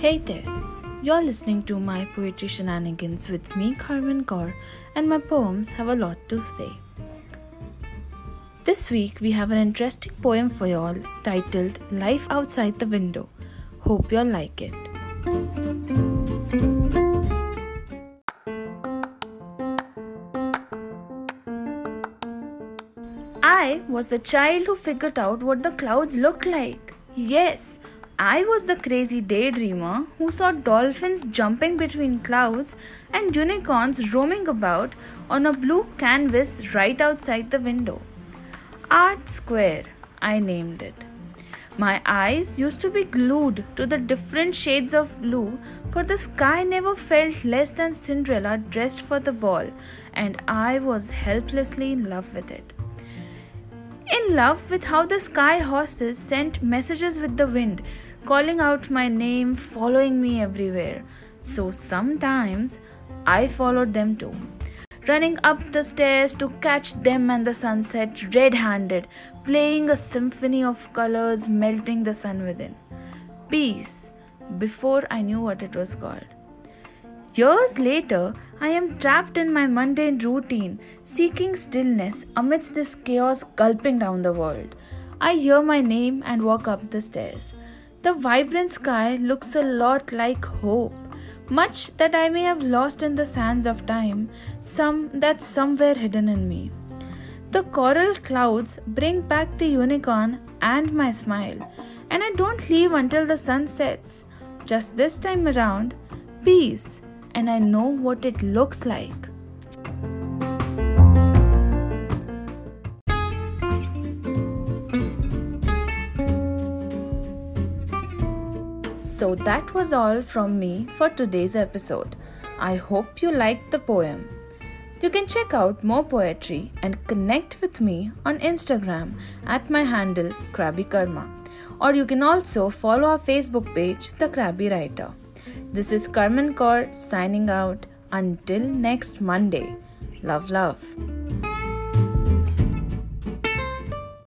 Hey there, you're listening to my poetry shenanigans with me, Carmen Kaur, and my poems have a lot to say. This week we have an interesting poem for y'all titled Life Outside the Window. Hope you'll like it. I was the child who figured out what the clouds looked like. Yes, I was the crazy daydreamer who saw dolphins jumping between clouds and unicorns roaming about on a blue canvas right outside the window. Art Square, I named it. My eyes used to be glued to the different shades of blue, for the sky never felt less than Cinderella dressed for the ball, and I was helplessly in love with it in love with how the sky horses sent messages with the wind, calling out my name, following me everywhere. So sometimes I followed them too, running up the stairs to catch them and the sunset red handed, playing a symphony of colors, melting the sun within. Peace, before I knew what it was called. Years later, I am trapped in my mundane routine, seeking stillness amidst this chaos gulping down the world. I hear my name and walk up the stairs. The vibrant sky looks a lot like hope, much that I may have lost in the sands of time, some that's somewhere hidden in me. The coral clouds bring back the unicorn and my smile, and I don't leave until the sun sets. Just this time around, peace and I know what it looks like. So that was all from me for today's episode. I hope you liked the poem. You can check out more poetry and connect with me on Instagram at my handle Krabby Karma. Or you can also follow our Facebook page, The Krabby Writer. This is Carmen Kaur signing out. Until next Monday. Love, love.